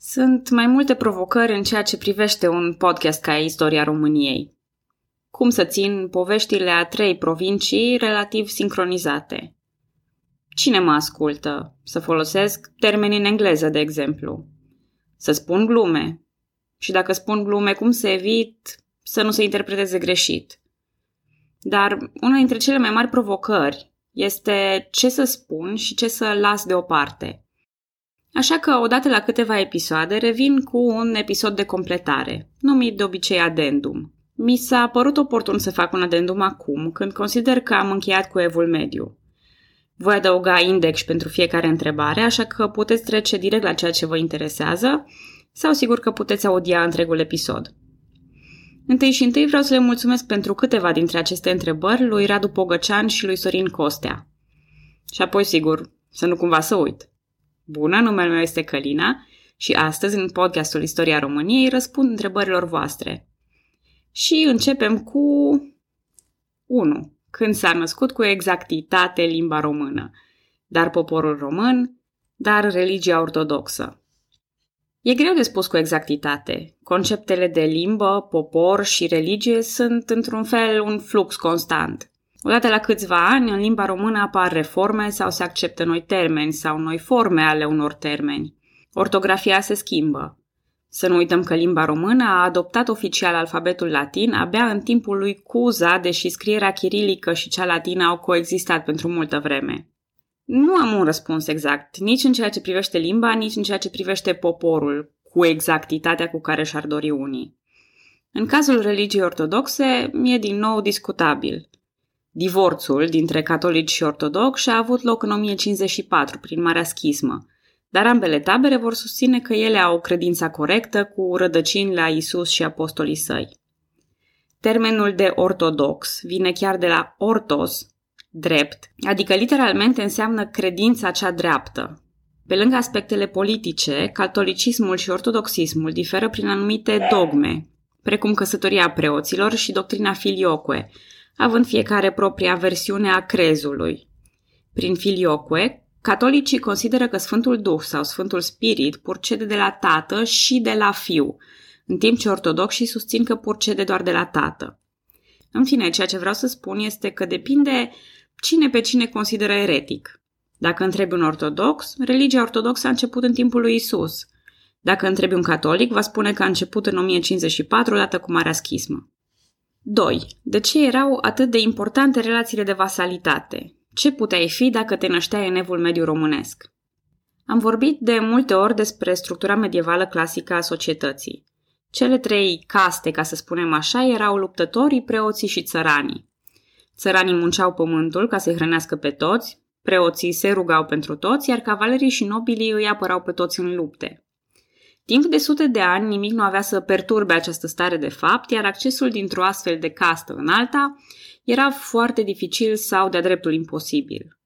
Sunt mai multe provocări în ceea ce privește un podcast ca Istoria României. Cum să țin poveștile a trei provincii relativ sincronizate? Cine mă ascultă? Să folosesc termeni în engleză, de exemplu. Să spun glume. Și dacă spun glume, cum să evit să nu se interpreteze greșit? Dar una dintre cele mai mari provocări este ce să spun și ce să las deoparte – Așa că, odată la câteva episoade, revin cu un episod de completare, numit de obicei adendum. Mi s-a părut oportun să fac un adendum acum, când consider că am încheiat cu evul mediu. Voi adăuga index pentru fiecare întrebare, așa că puteți trece direct la ceea ce vă interesează sau sigur că puteți audia întregul episod. Întâi și întâi vreau să le mulțumesc pentru câteva dintre aceste întrebări lui Radu Pogăcean și lui Sorin Costea. Și apoi, sigur, să nu cumva să uit. Bună, numele meu este Călina și astăzi, în podcastul Istoria României, răspund întrebărilor voastre. Și începem cu 1. Când s-a născut cu exactitate limba română? Dar poporul român? Dar religia ortodoxă? E greu de spus cu exactitate. Conceptele de limbă, popor și religie sunt, într-un fel, un flux constant. Odată la câțiva ani, în limba română apar reforme sau se acceptă noi termeni sau noi forme ale unor termeni. Ortografia se schimbă. Să nu uităm că limba română a adoptat oficial alfabetul latin abia în timpul lui Cuza, deși scrierea chirilică și cea latină au coexistat pentru multă vreme. Nu am un răspuns exact, nici în ceea ce privește limba, nici în ceea ce privește poporul, cu exactitatea cu care și-ar dori unii. În cazul religiei ortodoxe, e din nou discutabil – Divorțul dintre catolici și ortodoxi a avut loc în 1054, prin Marea Schismă, dar ambele tabere vor susține că ele au credința corectă cu rădăcini la Isus și apostolii săi. Termenul de ortodox vine chiar de la ortos, drept, adică literalmente înseamnă credința cea dreaptă. Pe lângă aspectele politice, catolicismul și ortodoxismul diferă prin anumite dogme, precum căsătoria preoților și doctrina filioque, având fiecare propria versiune a crezului. Prin filioque, catolicii consideră că Sfântul Duh sau Sfântul Spirit purcede de la Tată și de la Fiu, în timp ce ortodoxii susțin că purcede doar de la Tată. În fine, ceea ce vreau să spun este că depinde cine pe cine consideră eretic. Dacă întrebi un ortodox, religia ortodoxă a început în timpul lui Isus. Dacă întrebi un catolic, va spune că a început în 1054, odată cu Marea Schismă. 2. De ce erau atât de importante relațiile de vasalitate? Ce puteai fi dacă te nășteai în evul mediu românesc? Am vorbit de multe ori despre structura medievală clasică a societății. Cele trei caste, ca să spunem așa, erau luptătorii, preoții și țăranii. Țăranii munceau pământul ca să-i hrănească pe toți, preoții se rugau pentru toți, iar cavalerii și nobilii îi apărau pe toți în lupte. Timp de sute de ani, nimic nu avea să perturbe această stare de fapt, iar accesul dintr-o astfel de castă în alta era foarte dificil sau de-a dreptul imposibil.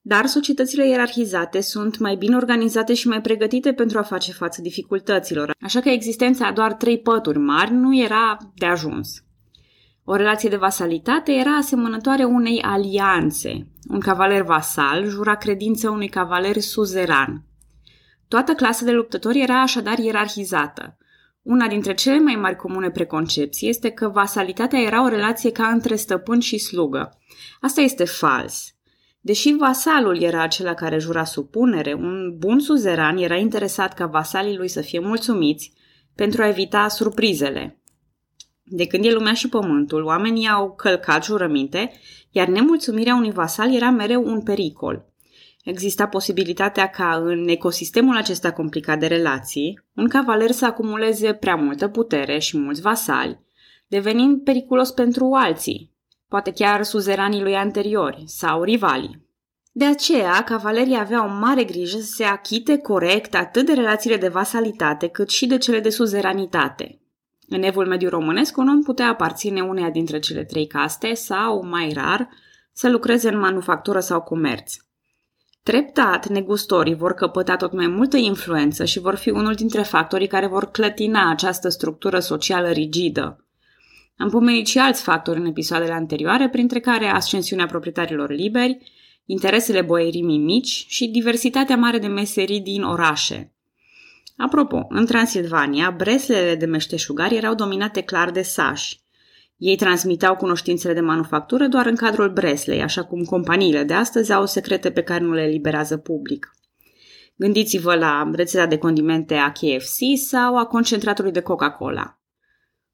Dar societățile ierarhizate sunt mai bine organizate și mai pregătite pentru a face față dificultăților, așa că existența a doar trei pături mari nu era de ajuns. O relație de vasalitate era asemănătoare unei alianțe. Un cavaler vasal jura credință unui cavaler suzeran – Toată clasa de luptători era așadar ierarhizată. Una dintre cele mai mari comune preconcepții este că vasalitatea era o relație ca între stăpân și slugă. Asta este fals. Deși vasalul era acela care jura supunere, un bun suzeran era interesat ca vasalii lui să fie mulțumiți pentru a evita surprizele. De când e lumea și pământul, oamenii au călcat jurăminte, iar nemulțumirea unui vasal era mereu un pericol. Exista posibilitatea ca în ecosistemul acesta complicat de relații, un cavaler să acumuleze prea multă putere și mulți vasali, devenind periculos pentru alții, poate chiar suzeranii lui anteriori sau rivalii. De aceea, cavalerii aveau mare grijă să se achite corect atât de relațiile de vasalitate cât și de cele de suzeranitate. În evul mediu românesc, un om putea aparține uneia dintre cele trei caste sau, mai rar, să lucreze în manufactură sau comerț. Treptat, negustorii vor căpăta tot mai multă influență și vor fi unul dintre factorii care vor clătina această structură socială rigidă. Am pomenit și alți factori în episoadele anterioare, printre care ascensiunea proprietarilor liberi, interesele boierimii mici și diversitatea mare de meserii din orașe. Apropo, în Transilvania, breslele de meșteșugar erau dominate clar de sași. Ei transmiteau cunoștințele de manufactură doar în cadrul breslei, așa cum companiile de astăzi au secrete pe care nu le eliberează public. Gândiți-vă la rețeta de condimente a KFC sau a concentratului de Coca-Cola.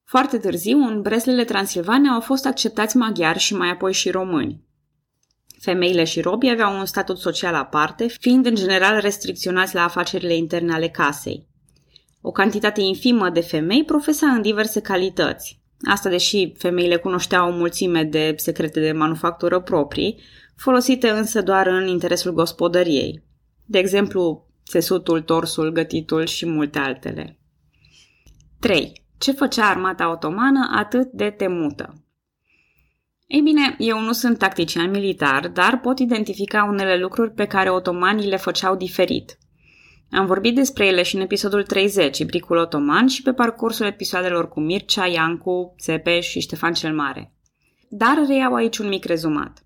Foarte târziu, în breslele transilvane au fost acceptați maghiari și mai apoi și români. Femeile și robii aveau un statut social aparte, fiind în general restricționați la afacerile interne ale casei. O cantitate infimă de femei profesa în diverse calități. Asta deși femeile cunoșteau o mulțime de secrete de manufactură proprii, folosite însă doar în interesul gospodăriei. De exemplu, țesutul, torsul, gătitul și multe altele. 3. Ce făcea armata otomană atât de temută? Ei bine, eu nu sunt tactician militar, dar pot identifica unele lucruri pe care otomanii le făceau diferit. Am vorbit despre ele și în episodul 30, Ibricul Otoman, și pe parcursul episoadelor cu Mircea, Iancu, Țepeș și Ștefan cel Mare. Dar reiau aici un mic rezumat.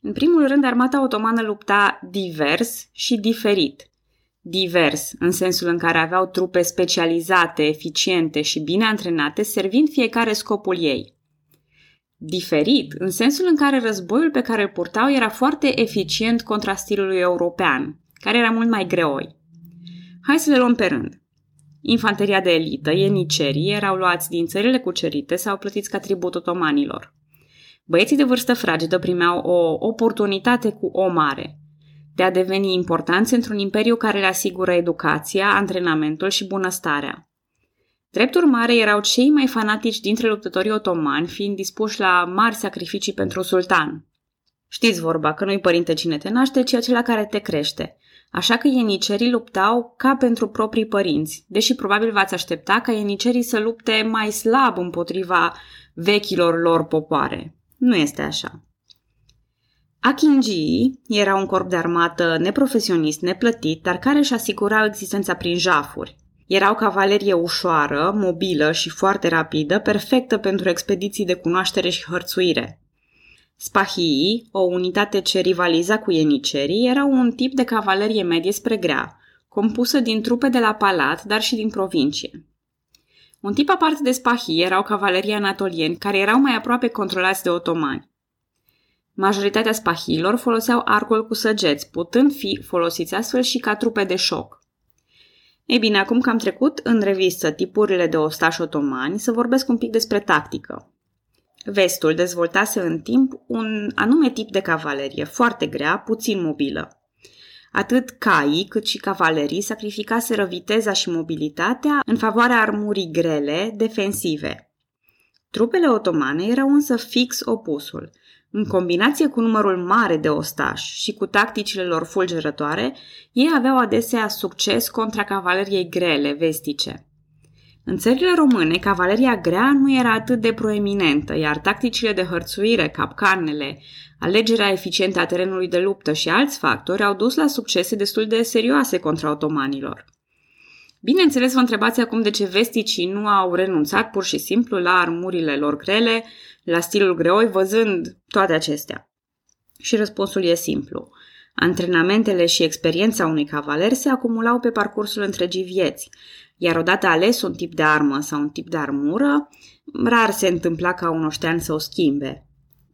În primul rând, armata otomană lupta divers și diferit. Divers, în sensul în care aveau trupe specializate, eficiente și bine antrenate, servind fiecare scopul ei – diferit, în sensul în care războiul pe care îl purtau era foarte eficient contra stilului european, care era mult mai greoi. Hai să le luăm pe rând. Infanteria de elită, ienicerii, erau luați din țările cucerite sau plătiți ca tribut otomanilor. Băieții de vârstă fragedă primeau o oportunitate cu o mare, de a deveni importanți într-un imperiu care le asigură educația, antrenamentul și bunăstarea. Drept urmare, erau cei mai fanatici dintre luptătorii otomani, fiind dispuși la mari sacrificii pentru sultan. Știți vorba că nu-i părinte cine te naște, ci acela care te crește. Așa că ienicerii luptau ca pentru proprii părinți, deși probabil v-ați aștepta ca ienicerii să lupte mai slab împotriva vechilor lor popoare. Nu este așa. Achingii era un corp de armată neprofesionist, neplătit, dar care își asigurau existența prin jafuri. Erau cavalerie ușoară, mobilă și foarte rapidă, perfectă pentru expediții de cunoaștere și hărțuire. Spahii, o unitate ce rivaliza cu ienicerii, era un tip de cavalerie medie spre grea, compusă din trupe de la palat, dar și din provincie. Un tip aparte de spahii erau cavalerii anatolieni, care erau mai aproape controlați de otomani. Majoritatea spahiilor foloseau arcul cu săgeți, putând fi folosiți astfel și ca trupe de șoc. Ei bine, acum că am trecut în revistă tipurile de ostași otomani, să vorbesc un pic despre tactică. Vestul dezvoltase în timp un anume tip de cavalerie, foarte grea, puțin mobilă. Atât caii cât și cavalerii sacrificaseră viteza și mobilitatea în favoarea armurii grele, defensive. Trupele otomane erau însă fix opusul – în combinație cu numărul mare de ostași și cu tacticile lor fulgerătoare, ei aveau adesea succes contra cavaleriei grele, vestice. În țările române, cavaleria grea nu era atât de proeminentă, iar tacticile de hărțuire, capcanele, alegerea eficientă a terenului de luptă și alți factori au dus la succese destul de serioase contra otomanilor. Bineînțeles, vă întrebați acum de ce vesticii nu au renunțat pur și simplu la armurile lor grele, la stilul greoi, văzând toate acestea. Și răspunsul e simplu. Antrenamentele și experiența unui cavaler se acumulau pe parcursul întregii vieți, iar odată ales un tip de armă sau un tip de armură, rar se întâmpla ca un oștean să o schimbe.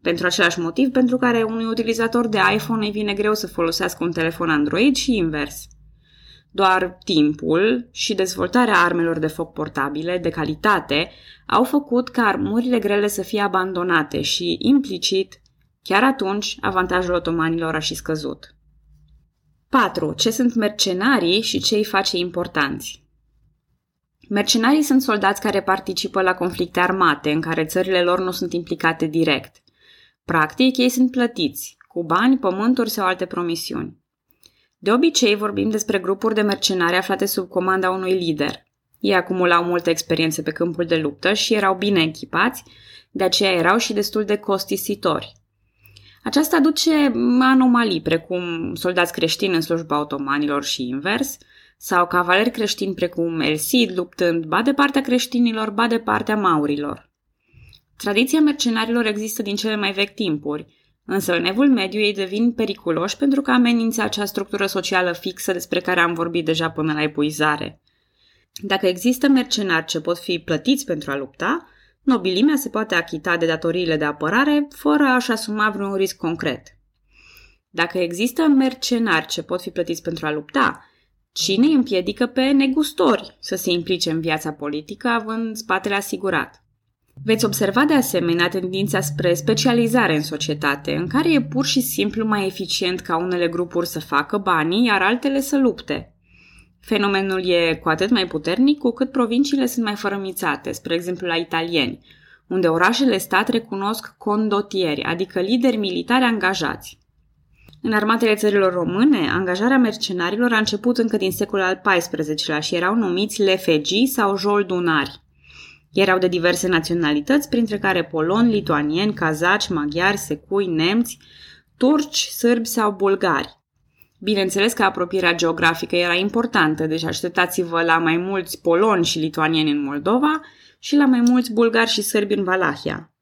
Pentru același motiv pentru care unui utilizator de iPhone îi vine greu să folosească un telefon Android și invers. Doar timpul și dezvoltarea armelor de foc portabile de calitate au făcut ca armurile grele să fie abandonate și, implicit, chiar atunci, avantajul otomanilor a și scăzut. 4. Ce sunt mercenarii și ce îi face importanți? Mercenarii sunt soldați care participă la conflicte armate în care țările lor nu sunt implicate direct. Practic, ei sunt plătiți, cu bani, pământuri sau alte promisiuni. De obicei vorbim despre grupuri de mercenari aflate sub comanda unui lider. Ei acumulau multă experiență pe câmpul de luptă și erau bine echipați, de aceea erau și destul de costisitori. Aceasta aduce anomalii, precum soldați creștini în slujba otomanilor și invers, sau cavaleri creștini precum El Cid luptând ba de partea creștinilor, ba de partea maurilor. Tradiția mercenarilor există din cele mai vechi timpuri, Însă în evul mediu ei devin periculoși pentru că amenință acea structură socială fixă despre care am vorbit deja până la epuizare. Dacă există mercenari ce pot fi plătiți pentru a lupta, nobilimea se poate achita de datoriile de apărare fără a-și asuma vreun risc concret. Dacă există mercenari ce pot fi plătiți pentru a lupta, cine îi împiedică pe negustori să se implice în viața politică având spatele asigurat? Veți observa de asemenea tendința spre specializare în societate, în care e pur și simplu mai eficient ca unele grupuri să facă banii, iar altele să lupte. Fenomenul e cu atât mai puternic cu cât provinciile sunt mai fărămițate, spre exemplu la italieni, unde orașele stat recunosc condotieri, adică lideri militari angajați. În armatele țărilor române, angajarea mercenarilor a început încă din secolul al XIV-lea și erau numiți lefegii sau joldunari. Erau de diverse naționalități, printre care poloni, lituanieni, cazaci, maghiari, secui, nemți, turci, sârbi sau bulgari. Bineînțeles că apropierea geografică era importantă, deci așteptați-vă la mai mulți poloni și lituanieni în Moldova și la mai mulți bulgari și sârbi în Valahia.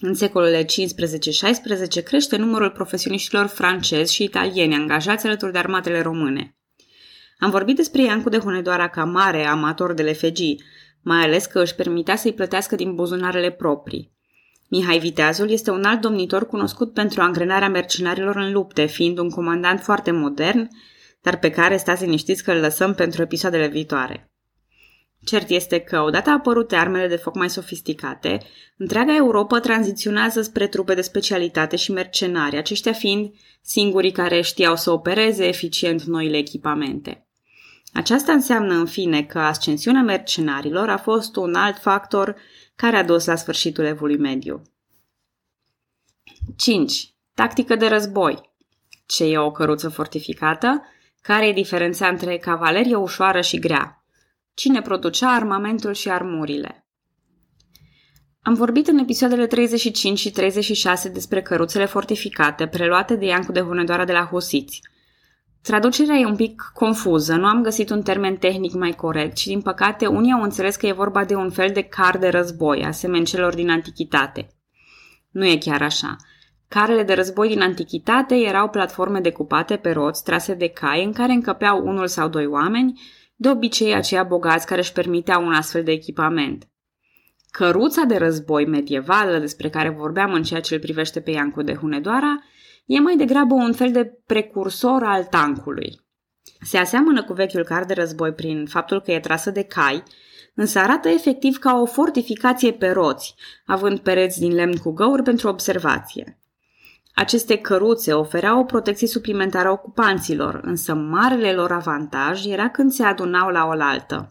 În secolele 15-16 crește numărul profesioniștilor francezi și italieni angajați alături de armatele române. Am vorbit despre Iancu de Hunedoara ca mare amator de lefegii, mai ales că își permitea să-i plătească din buzunarele proprii. Mihai Viteazul este un alt domnitor cunoscut pentru angrenarea mercenarilor în lupte, fiind un comandant foarte modern, dar pe care stați liniștiți că îl lăsăm pentru episoadele viitoare. Cert este că, odată apărute armele de foc mai sofisticate, întreaga Europa tranziționează spre trupe de specialitate și mercenari, aceștia fiind singurii care știau să opereze eficient noile echipamente. Aceasta înseamnă, în fine, că ascensiunea mercenarilor a fost un alt factor care a dus la sfârșitul evului mediu. 5. Tactică de război. Ce e o căruță fortificată? Care e diferența între cavalerie ușoară și grea? Cine producea armamentul și armurile? Am vorbit în episoadele 35 și 36 despre căruțele fortificate preluate de Iancu de Hunedoara de la Husiți – Traducerea e un pic confuză, nu am găsit un termen tehnic mai corect și, din păcate, unii au înțeles că e vorba de un fel de car de război, asemeni celor din antichitate. Nu e chiar așa. Carele de război din antichitate erau platforme decupate pe roți trase de cai în care încăpeau unul sau doi oameni, de obicei aceia bogați care își permiteau un astfel de echipament. Căruța de război medievală despre care vorbeam în ceea ce îl privește pe Iancu de Hunedoara e mai degrabă un fel de precursor al tancului. Se aseamănă cu vechiul car de război prin faptul că e trasă de cai, însă arată efectiv ca o fortificație pe roți, având pereți din lemn cu găuri pentru observație. Aceste căruțe ofereau o protecție suplimentară ocupanților, însă marele lor avantaj era când se adunau la oaltă.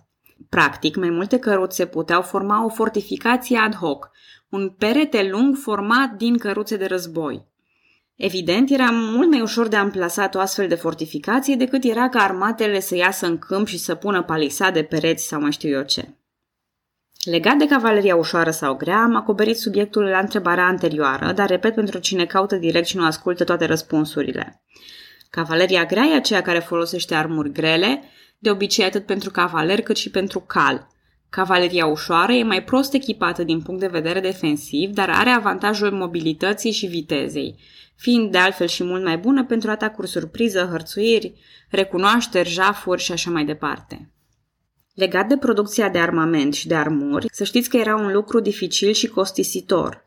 Practic, mai multe căruțe puteau forma o fortificație ad hoc, un perete lung format din căruțe de război. Evident, era mult mai ușor de amplasat o astfel de fortificație decât era ca armatele să iasă în câmp și să pună palisade, pereți sau mai știu eu ce. Legat de cavaleria ușoară sau grea, am acoperit subiectul la întrebarea anterioară, dar repet pentru cine caută direct și nu ascultă toate răspunsurile. Cavaleria grea e aceea care folosește armuri grele, de obicei atât pentru cavaler cât și pentru cal. Cavaleria ușoară e mai prost echipată din punct de vedere defensiv, dar are avantajul mobilității și vitezei fiind de altfel și mult mai bună pentru atacuri surpriză, hărțuiri, recunoașteri, jafuri și așa mai departe. Legat de producția de armament și de armuri, să știți că era un lucru dificil și costisitor.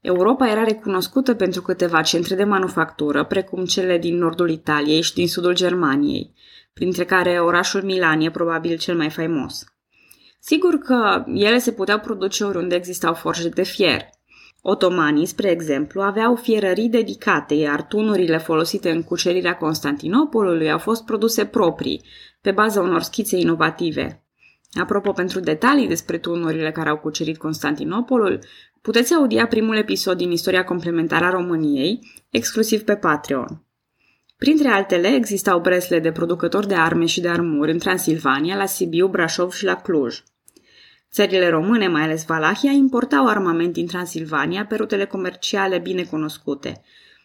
Europa era recunoscută pentru câteva centre de manufactură, precum cele din nordul Italiei și din sudul Germaniei, printre care orașul Milan e probabil cel mai faimos. Sigur că ele se puteau produce oriunde existau forje de fier, Otomanii, spre exemplu, aveau fierării dedicate, iar tunurile folosite în cucerirea Constantinopolului au fost produse proprii, pe baza unor schițe inovative. Apropo, pentru detalii despre tunurile care au cucerit Constantinopolul, puteți audia primul episod din istoria complementară a României, exclusiv pe Patreon. Printre altele, existau bresle de producători de arme și de armuri în Transilvania, la Sibiu, Brașov și la Cluj. Țările române, mai ales Valahia, importau armament din Transilvania pe rutele comerciale bine cunoscute.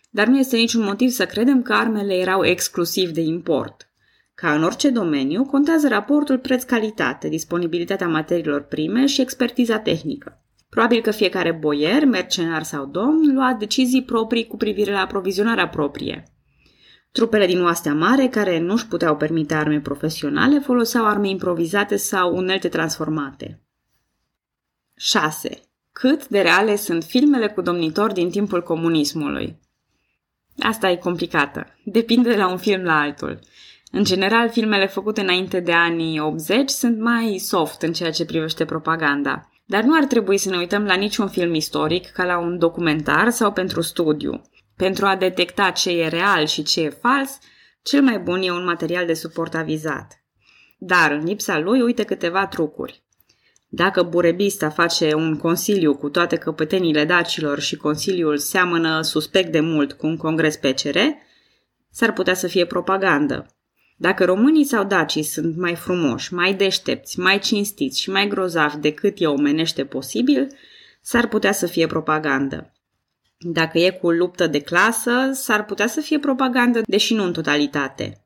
Dar nu este niciun motiv să credem că armele erau exclusiv de import. Ca în orice domeniu, contează raportul preț-calitate, disponibilitatea materiilor prime și expertiza tehnică. Probabil că fiecare boier, mercenar sau domn lua decizii proprii cu privire la aprovizionarea proprie. Trupele din oastea mare, care nu-și puteau permite arme profesionale, foloseau arme improvizate sau unelte transformate. 6. Cât de reale sunt filmele cu domnitori din timpul comunismului? Asta e complicată. Depinde de la un film la altul. În general, filmele făcute înainte de anii 80 sunt mai soft în ceea ce privește propaganda. Dar nu ar trebui să ne uităm la niciun film istoric ca la un documentar sau pentru studiu. Pentru a detecta ce e real și ce e fals, cel mai bun e un material de suport avizat. Dar, în lipsa lui, uite câteva trucuri. Dacă burebista face un consiliu cu toate căpătenile dacilor și consiliul seamănă suspect de mult cu un congres PCR, s-ar putea să fie propagandă. Dacă românii sau dacii sunt mai frumoși, mai deștepți, mai cinstiți și mai grozavi decât e omenește posibil, s-ar putea să fie propagandă. Dacă e cu luptă de clasă, s-ar putea să fie propagandă, deși nu în totalitate.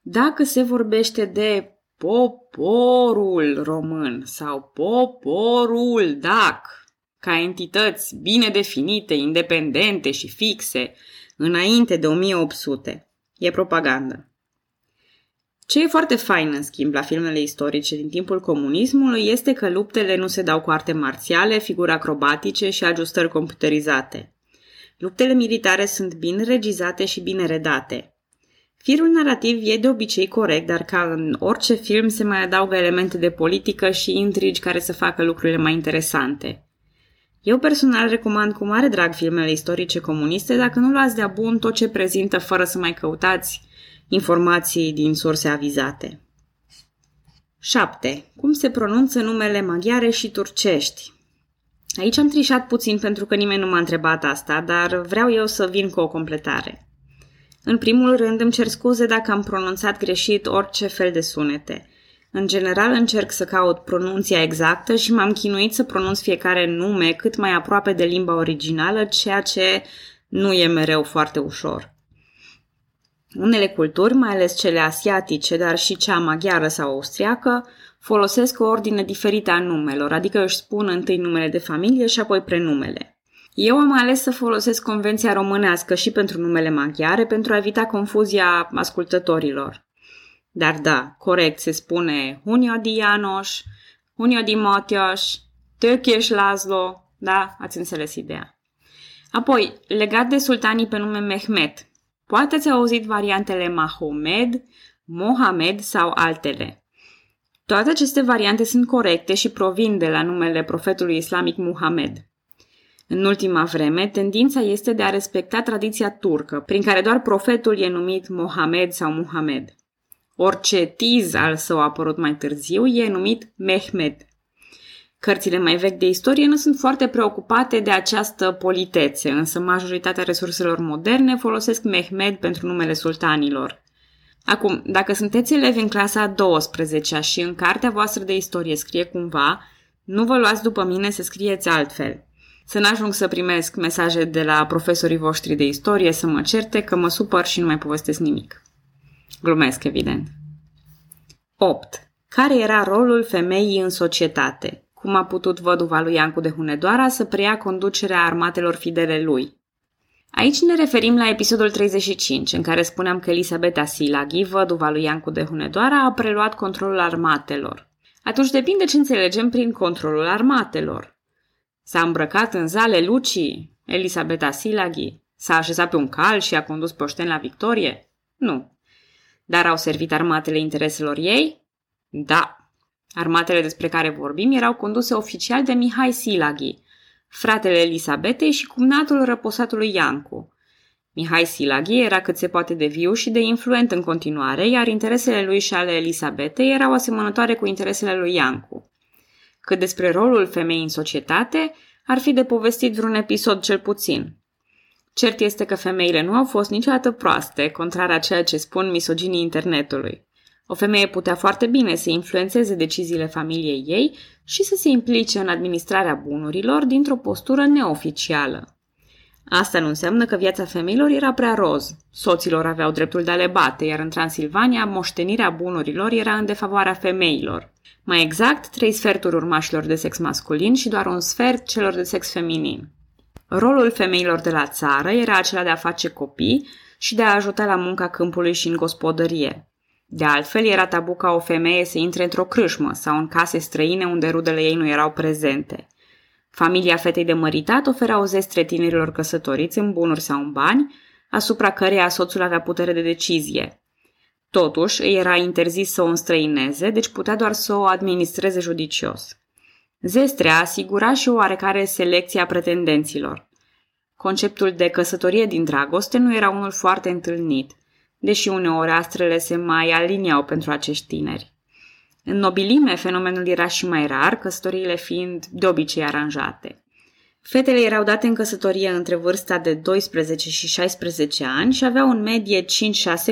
Dacă se vorbește de poporul român sau poporul dac, ca entități bine definite, independente și fixe, înainte de 1800, e propagandă. Ce e foarte fain, în schimb, la filmele istorice din timpul comunismului este că luptele nu se dau cu arte marțiale, figuri acrobatice și ajustări computerizate. Luptele militare sunt bine regizate și bine redate. Firul narrativ e de obicei corect, dar ca în orice film se mai adaugă elemente de politică și intrigi care să facă lucrurile mai interesante. Eu personal recomand cu mare drag filmele istorice comuniste dacă nu luați de-a bun tot ce prezintă fără să mai căutați informații din surse avizate. 7. Cum se pronunță numele maghiare și turcești? Aici am trișat puțin pentru că nimeni nu m-a întrebat asta, dar vreau eu să vin cu o completare. În primul rând îmi cer scuze dacă am pronunțat greșit orice fel de sunete. În general încerc să caut pronunția exactă și m-am chinuit să pronunț fiecare nume cât mai aproape de limba originală, ceea ce nu e mereu foarte ușor. Unele culturi, mai ales cele asiatice, dar și cea maghiară sau austriacă, folosesc o ordine diferită a numelor, adică își spun întâi numele de familie și apoi prenumele. Eu am ales să folosesc convenția românească și pentru numele maghiare pentru a evita confuzia ascultătorilor. Dar da, corect se spune Hunio di Janoș, Hunio di Motioș, Tökieș Laszlo, da, ați înțeles ideea. Apoi, legat de sultanii pe nume Mehmet, Poate ați auzit variantele Mahomed, Mohamed sau altele. Toate aceste variante sunt corecte și provin de la numele profetului islamic Muhammad. În ultima vreme, tendința este de a respecta tradiția turcă, prin care doar profetul e numit Mohamed sau Muhammad. Orice tiz al său a apărut mai târziu e numit Mehmed. Cărțile mai vechi de istorie nu sunt foarte preocupate de această politețe, însă majoritatea resurselor moderne folosesc Mehmed pentru numele sultanilor. Acum, dacă sunteți elevi în clasa a 12 și în cartea voastră de istorie scrie cumva, nu vă luați după mine să scrieți altfel. Să n-ajung să primesc mesaje de la profesorii voștri de istorie să mă certe că mă supăr și nu mai povestesc nimic. Glumesc, evident. 8. Care era rolul femeii în societate? Cum a putut văduva lui Iancu de Hunedoara să preia conducerea armatelor fidele lui. Aici ne referim la episodul 35, în care spuneam că Elisabeta Silaghi, văduva lui Iancu de Hunedoara, a preluat controlul armatelor. Atunci depinde ce înțelegem prin controlul armatelor. S-a îmbrăcat în zale lucii Elisabeta Silaghi? S-a așezat pe un cal și a condus pe la victorie? Nu. Dar au servit armatele intereselor ei? Da. Armatele despre care vorbim erau conduse oficial de Mihai Silaghi, fratele Elisabetei și cumnatul răposatului Iancu. Mihai Silaghi era cât se poate de viu și de influent în continuare, iar interesele lui și ale Elisabetei erau asemănătoare cu interesele lui Iancu. Cât despre rolul femeii în societate, ar fi de povestit vreun episod cel puțin. Cert este că femeile nu au fost niciodată proaste, contrar a ceea ce spun misoginii internetului. O femeie putea foarte bine să influențeze deciziile familiei ei și să se implice în administrarea bunurilor dintr-o postură neoficială. Asta nu înseamnă că viața femeilor era prea roz. Soților aveau dreptul de a le bate, iar în Transilvania moștenirea bunurilor era în defavoarea femeilor. Mai exact, trei sferturi urmașilor de sex masculin și doar un sfert celor de sex feminin. Rolul femeilor de la țară era acela de a face copii și de a ajuta la munca câmpului și în gospodărie. De altfel, era tabu ca o femeie să intre într-o crâșmă sau în case străine unde rudele ei nu erau prezente. Familia fetei de măritat ofera o zestre tinerilor căsătoriți în bunuri sau în bani, asupra căreia soțul avea putere de decizie. Totuși, îi era interzis să o înstrăineze, deci putea doar să o administreze judicios. Zestrea asigura și o oarecare selecție a pretendenților. Conceptul de căsătorie din dragoste nu era unul foarte întâlnit, deși uneori astrele se mai aliniau pentru acești tineri. În nobilime, fenomenul era și mai rar, căsătoriile fiind de obicei aranjate. Fetele erau date în căsătorie între vârsta de 12 și 16 ani și aveau în medie 5-6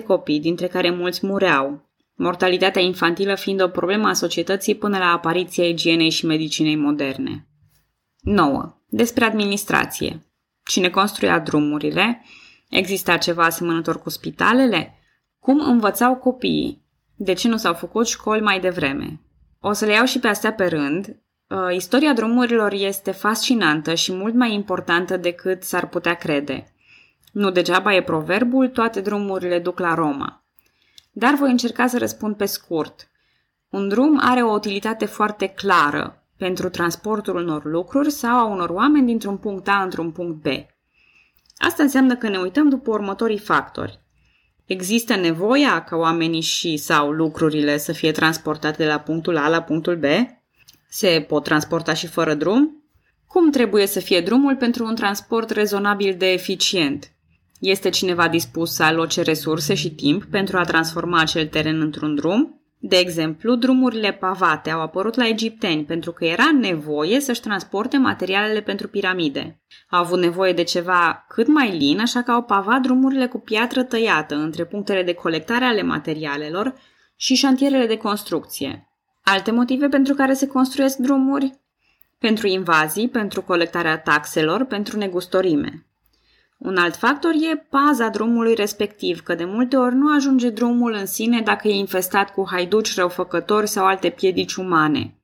copii, dintre care mulți mureau, mortalitatea infantilă fiind o problemă a societății până la apariția igienei și medicinei moderne. 9. Despre administrație. Cine construia drumurile? Exista ceva asemănător cu spitalele? Cum învățau copiii? De ce nu s-au făcut școli mai devreme? O să le iau și pe astea pe rând. Uh, istoria drumurilor este fascinantă și mult mai importantă decât s-ar putea crede. Nu degeaba e proverbul, toate drumurile duc la Roma. Dar voi încerca să răspund pe scurt. Un drum are o utilitate foarte clară pentru transportul unor lucruri sau a unor oameni dintr-un punct A într-un punct B. Asta înseamnă că ne uităm după următorii factori. Există nevoia ca oamenii și sau lucrurile să fie transportate de la punctul A la punctul B? Se pot transporta și fără drum? Cum trebuie să fie drumul pentru un transport rezonabil de eficient? Este cineva dispus să aloce resurse și timp pentru a transforma acel teren într-un drum? De exemplu, drumurile pavate au apărut la egipteni pentru că era nevoie să-și transporte materialele pentru piramide. Au avut nevoie de ceva cât mai lin, așa că au pavat drumurile cu piatră tăiată între punctele de colectare ale materialelor și șantierele de construcție. Alte motive pentru care se construiesc drumuri? Pentru invazii, pentru colectarea taxelor, pentru negustorime. Un alt factor e paza drumului respectiv, că de multe ori nu ajunge drumul în sine dacă e infestat cu haiduci răufăcători sau alte piedici umane.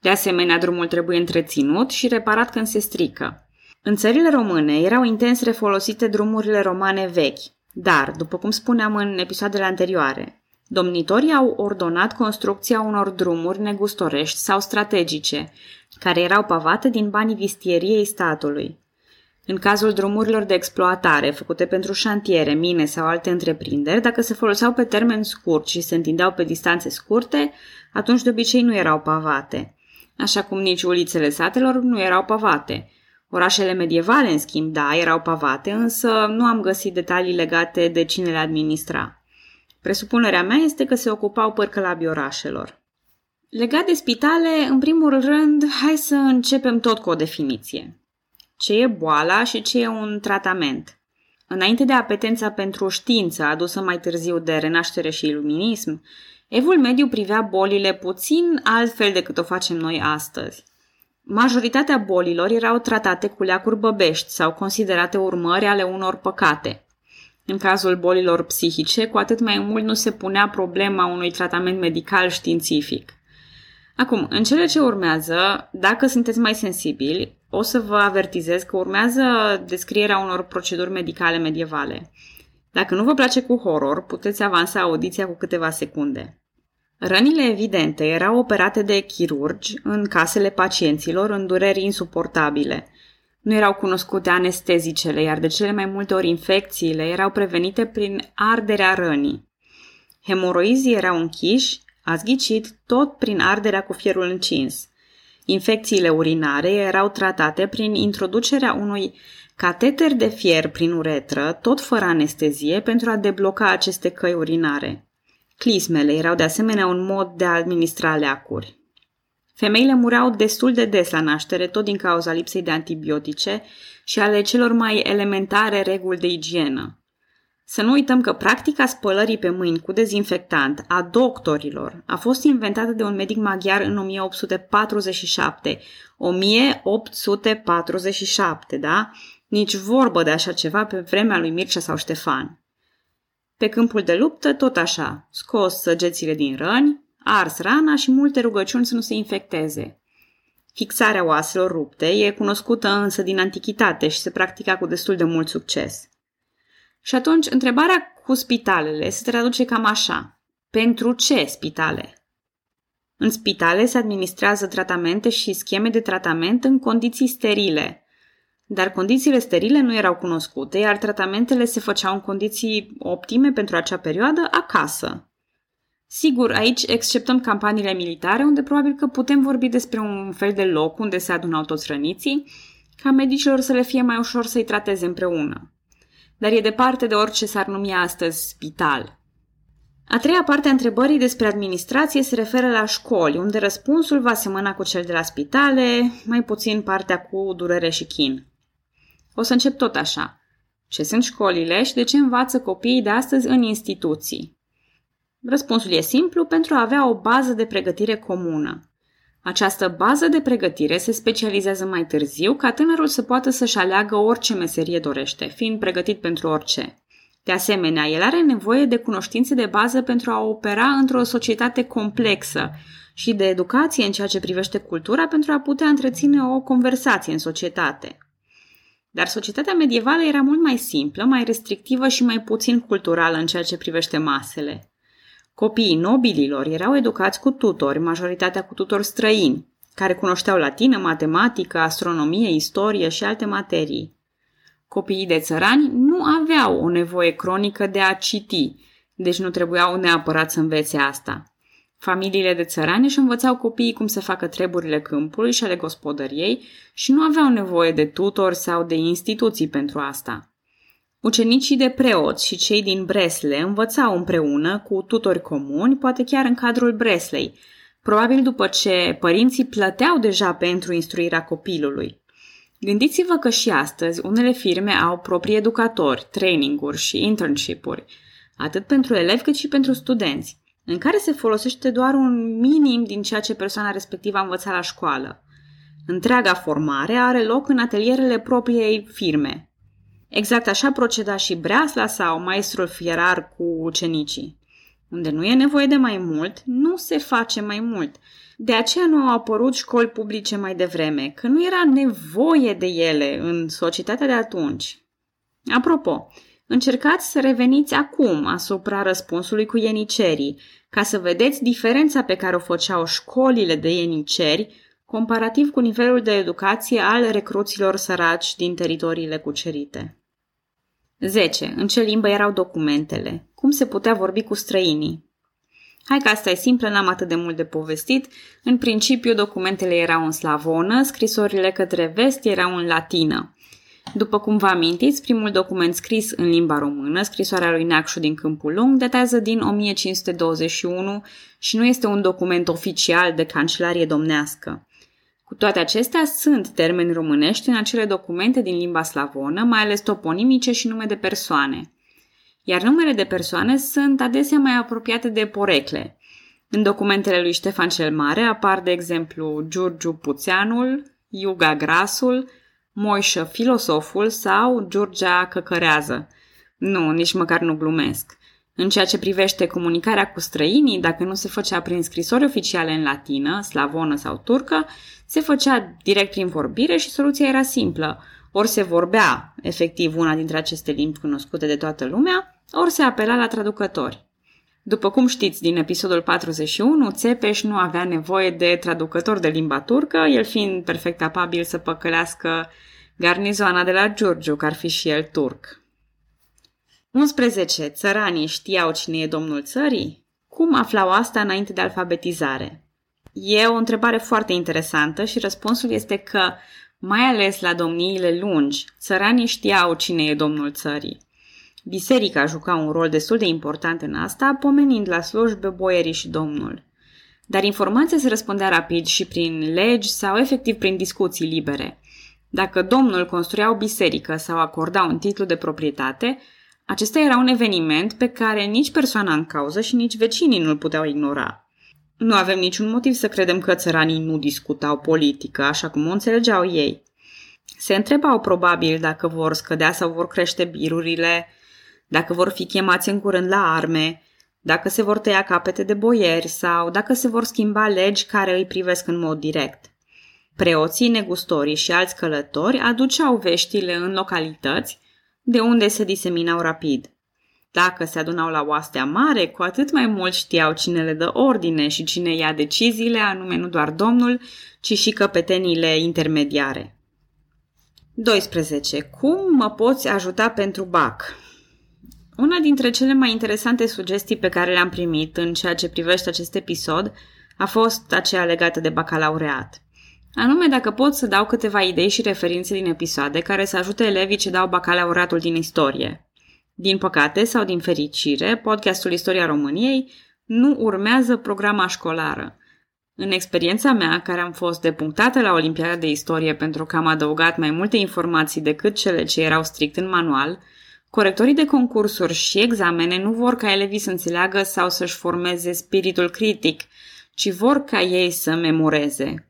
De asemenea, drumul trebuie întreținut și reparat când se strică. În țările române erau intens refolosite drumurile romane vechi, dar, după cum spuneam în episoadele anterioare, domnitorii au ordonat construcția unor drumuri negustorești sau strategice, care erau pavate din banii vistieriei statului. În cazul drumurilor de exploatare făcute pentru șantiere, mine sau alte întreprinderi, dacă se foloseau pe termen scurt și se întindeau pe distanțe scurte, atunci de obicei nu erau pavate. Așa cum nici ulițele satelor nu erau pavate. Orașele medievale, în schimb, da, erau pavate, însă nu am găsit detalii legate de cine le administra. Presupunerea mea este că se ocupau părcălabii orașelor. Legat de spitale, în primul rând, hai să începem tot cu o definiție ce e boala și ce e un tratament. Înainte de apetența pentru știință adusă mai târziu de renaștere și iluminism, evul mediu privea bolile puțin altfel decât o facem noi astăzi. Majoritatea bolilor erau tratate cu leacuri băbești sau considerate urmări ale unor păcate. În cazul bolilor psihice, cu atât mai mult nu se punea problema unui tratament medical științific. Acum, în cele ce urmează, dacă sunteți mai sensibili, o să vă avertizez că urmează descrierea unor proceduri medicale medievale. Dacă nu vă place cu horror, puteți avansa audiția cu câteva secunde. Rănile evidente erau operate de chirurgi în casele pacienților în dureri insuportabile. Nu erau cunoscute anestezicele, iar de cele mai multe ori infecțiile erau prevenite prin arderea rănii. Hemoroizii erau închiși, ați ghicit, tot prin arderea cu fierul încins. Infecțiile urinare erau tratate prin introducerea unui cateter de fier prin uretră, tot fără anestezie, pentru a debloca aceste căi urinare. Clismele erau de asemenea un mod de a administra leacuri. Femeile mureau destul de des la naștere, tot din cauza lipsei de antibiotice și ale celor mai elementare reguli de igienă. Să nu uităm că practica spălării pe mâini cu dezinfectant a doctorilor a fost inventată de un medic maghiar în 1847. 1847, da? Nici vorbă de așa ceva pe vremea lui Mircea sau Ștefan. Pe câmpul de luptă, tot așa, scos săgețile din răni, ars rana și multe rugăciuni să nu se infecteze. Fixarea oaselor rupte e cunoscută însă din antichitate și se practica cu destul de mult succes. Și atunci, întrebarea cu spitalele se traduce cam așa. Pentru ce spitale? În spitale se administrează tratamente și scheme de tratament în condiții sterile. Dar condițiile sterile nu erau cunoscute, iar tratamentele se făceau în condiții optime pentru acea perioadă acasă. Sigur, aici exceptăm campaniile militare, unde probabil că putem vorbi despre un fel de loc unde se adunau toți răniții, ca medicilor să le fie mai ușor să-i trateze împreună. Dar e departe de orice s-ar numi astăzi spital. A treia parte a întrebării despre administrație se referă la școli, unde răspunsul va semăna cu cel de la spitale, mai puțin partea cu durere și chin. O să încep tot așa. Ce sunt școlile și de ce învață copiii de astăzi în instituții? Răspunsul e simplu pentru a avea o bază de pregătire comună. Această bază de pregătire se specializează mai târziu ca tânărul să poată să-și aleagă orice meserie dorește, fiind pregătit pentru orice. De asemenea, el are nevoie de cunoștințe de bază pentru a opera într-o societate complexă și de educație în ceea ce privește cultura pentru a putea întreține o conversație în societate. Dar societatea medievală era mult mai simplă, mai restrictivă și mai puțin culturală în ceea ce privește masele. Copiii nobililor erau educați cu tutori, majoritatea cu tutori străini, care cunoșteau latină, matematică, astronomie, istorie și alte materii. Copiii de țărani nu aveau o nevoie cronică de a citi, deci nu trebuiau neapărat să învețe asta. Familiile de țărani își învățau copiii cum să facă treburile câmpului și ale gospodăriei și nu aveau nevoie de tutori sau de instituții pentru asta. Ucenicii de preoți și cei din Bresle învățau împreună cu tutori comuni, poate chiar în cadrul Breslei, probabil după ce părinții plăteau deja pentru instruirea copilului. Gândiți-vă că și astăzi unele firme au proprii educatori, traininguri și internship-uri, atât pentru elevi cât și pentru studenți, în care se folosește doar un minim din ceea ce persoana respectivă a învățat la școală. Întreaga formare are loc în atelierele propriei firme. Exact așa proceda și Breasla sau maestrul fierar cu ucenicii. Unde nu e nevoie de mai mult, nu se face mai mult – de aceea nu au apărut școli publice mai devreme, că nu era nevoie de ele în societatea de atunci. Apropo, încercați să reveniți acum asupra răspunsului cu ienicerii, ca să vedeți diferența pe care o făceau școlile de ieniceri comparativ cu nivelul de educație al recruților săraci din teritoriile cucerite. 10. În ce limbă erau documentele? Cum se putea vorbi cu străinii? Hai că asta e simplă, n-am atât de mult de povestit. În principiu, documentele erau în slavonă, scrisorile către vest erau în latină. După cum vă amintiți, primul document scris în limba română, scrisoarea lui Neacșu din Câmpul Lung, datează din 1521 și nu este un document oficial de cancelarie domnească. Cu toate acestea, sunt termeni românești în acele documente din limba slavonă, mai ales toponimice și nume de persoane iar numele de persoane sunt adesea mai apropiate de porecle. În documentele lui Ștefan cel Mare apar, de exemplu, Giurgiu Puțeanul, Iuga Grasul, Moișă Filosoful sau Giurgea Căcărează. Nu, nici măcar nu glumesc. În ceea ce privește comunicarea cu străinii, dacă nu se făcea prin scrisori oficiale în latină, slavonă sau turcă, se făcea direct prin vorbire și soluția era simplă. Ori se vorbea efectiv una dintre aceste limbi cunoscute de toată lumea, ori se apela la traducători. După cum știți din episodul 41, Țepeș nu avea nevoie de traducător de limba turcă, el fiind perfect apabil să păcălească garnizoana de la Giurgiu, că ar fi și el turc. 11. Țăranii știau cine e domnul țării? Cum aflau asta înainte de alfabetizare? E o întrebare foarte interesantă și răspunsul este că, mai ales la domniile lungi, țăranii știau cine e domnul țării. Biserica juca un rol destul de important în asta, pomenind la slujbe boierii și domnul. Dar informația se răspundea rapid și prin legi sau efectiv prin discuții libere. Dacă domnul construia o biserică sau acorda un titlu de proprietate, acesta era un eveniment pe care nici persoana în cauză și nici vecinii nu-l puteau ignora. Nu avem niciun motiv să credem că țăranii nu discutau politică, așa cum o înțelegeau ei. Se întrebau probabil dacă vor scădea sau vor crește birurile, dacă vor fi chemați în curând la arme, dacă se vor tăia capete de boieri sau dacă se vor schimba legi care îi privesc în mod direct. Preoții, negustorii și alți călători aduceau veștile în localități, de unde se diseminau rapid. Dacă se adunau la oastea mare, cu atât mai mult știau cine le dă ordine și cine ia deciziile, anume nu doar domnul, ci și căpetenile intermediare. 12. Cum mă poți ajuta pentru BAC? Una dintre cele mai interesante sugestii pe care le-am primit în ceea ce privește acest episod a fost aceea legată de bacalaureat. Anume dacă pot să dau câteva idei și referințe din episoade care să ajute elevii ce dau bacalaureatul din istorie. Din păcate sau din fericire, podcastul Istoria României nu urmează programa școlară. În experiența mea, care am fost depunctată la Olimpiada de Istorie pentru că am adăugat mai multe informații decât cele ce erau strict în manual, corectorii de concursuri și examene nu vor ca elevii să înțeleagă sau să-și formeze spiritul critic, ci vor ca ei să memoreze.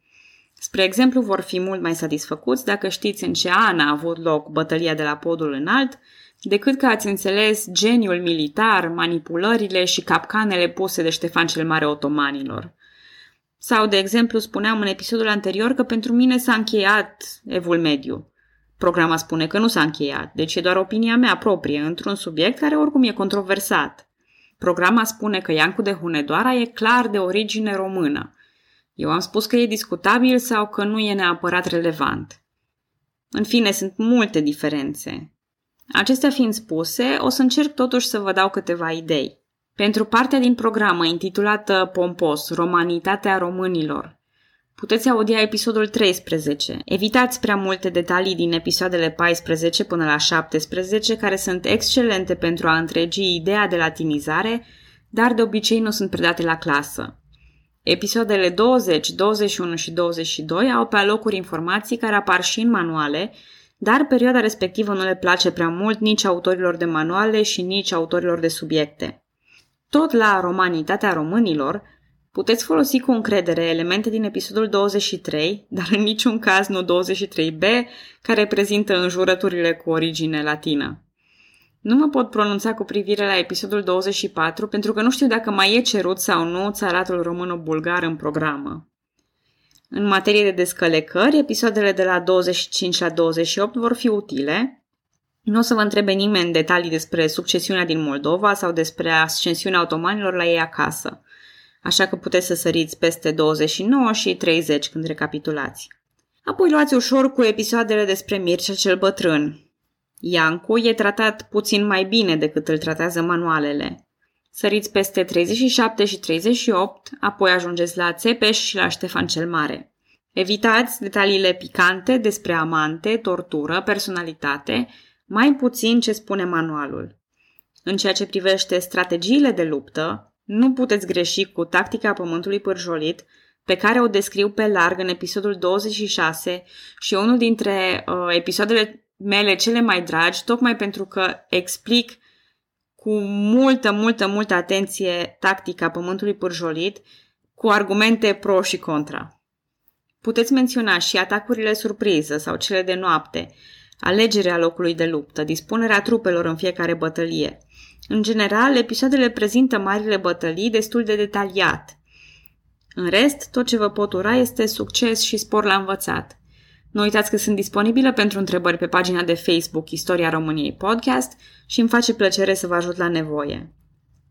Spre exemplu, vor fi mult mai satisfăcuți dacă știți în ce an a avut loc bătălia de la podul înalt, decât că ați înțeles geniul militar, manipulările și capcanele puse de Ștefan cel Mare otomanilor. Sau, de exemplu, spuneam în episodul anterior că pentru mine s-a încheiat evul mediu. Programa spune că nu s-a încheiat, deci e doar opinia mea proprie într-un subiect care oricum e controversat. Programa spune că Iancu de Hunedoara e clar de origine română. Eu am spus că e discutabil sau că nu e neapărat relevant. În fine, sunt multe diferențe. Acestea fiind spuse, o să încerc totuși să vă dau câteva idei. Pentru partea din programă intitulată pompos Romanitatea românilor, puteți audia episodul 13. Evitați prea multe detalii din episoadele 14 până la 17, care sunt excelente pentru a întregi ideea de latinizare, dar de obicei nu sunt predate la clasă. Episoadele 20, 21 și 22 au pe alocuri informații care apar și în manuale, dar perioada respectivă nu le place prea mult nici autorilor de manuale și nici autorilor de subiecte. Tot la romanitatea românilor, puteți folosi cu încredere elemente din episodul 23, dar în niciun caz nu 23b, care prezintă înjurăturile cu origine latină. Nu mă pot pronunța cu privire la episodul 24 pentru că nu știu dacă mai e cerut sau nu țaratul româno-bulgar în programă. În materie de descălecări, episoadele de la 25 la 28 vor fi utile. Nu o să vă întrebe nimeni detalii despre succesiunea din Moldova sau despre ascensiunea otomanilor la ei acasă. Așa că puteți să săriți peste 29 și 30 când recapitulați. Apoi luați ușor cu episoadele despre Mircea cel Bătrân, Iancu e tratat puțin mai bine decât îl tratează manualele. Săriți peste 37 și 38, apoi ajungeți la Țepeș și la Ștefan cel Mare. Evitați detaliile picante despre amante, tortură, personalitate, mai puțin ce spune manualul. În ceea ce privește strategiile de luptă, nu puteți greși cu tactica pământului pârjolit, pe care o descriu pe larg în episodul 26 și unul dintre uh, episoadele mele cele mai dragi, tocmai pentru că explic cu multă, multă, multă atenție tactica pământului pârjolit, cu argumente pro și contra. Puteți menționa și atacurile surpriză sau cele de noapte, alegerea locului de luptă, dispunerea trupelor în fiecare bătălie. În general, episoadele prezintă marile bătălii destul de detaliat. În rest, tot ce vă pot ura este succes și spor la învățat. Nu uitați că sunt disponibilă pentru întrebări pe pagina de Facebook Istoria României Podcast și îmi face plăcere să vă ajut la nevoie.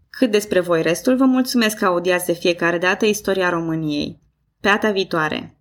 Cât despre voi restul, vă mulțumesc că audiați de fiecare dată Istoria României. Pe data viitoare!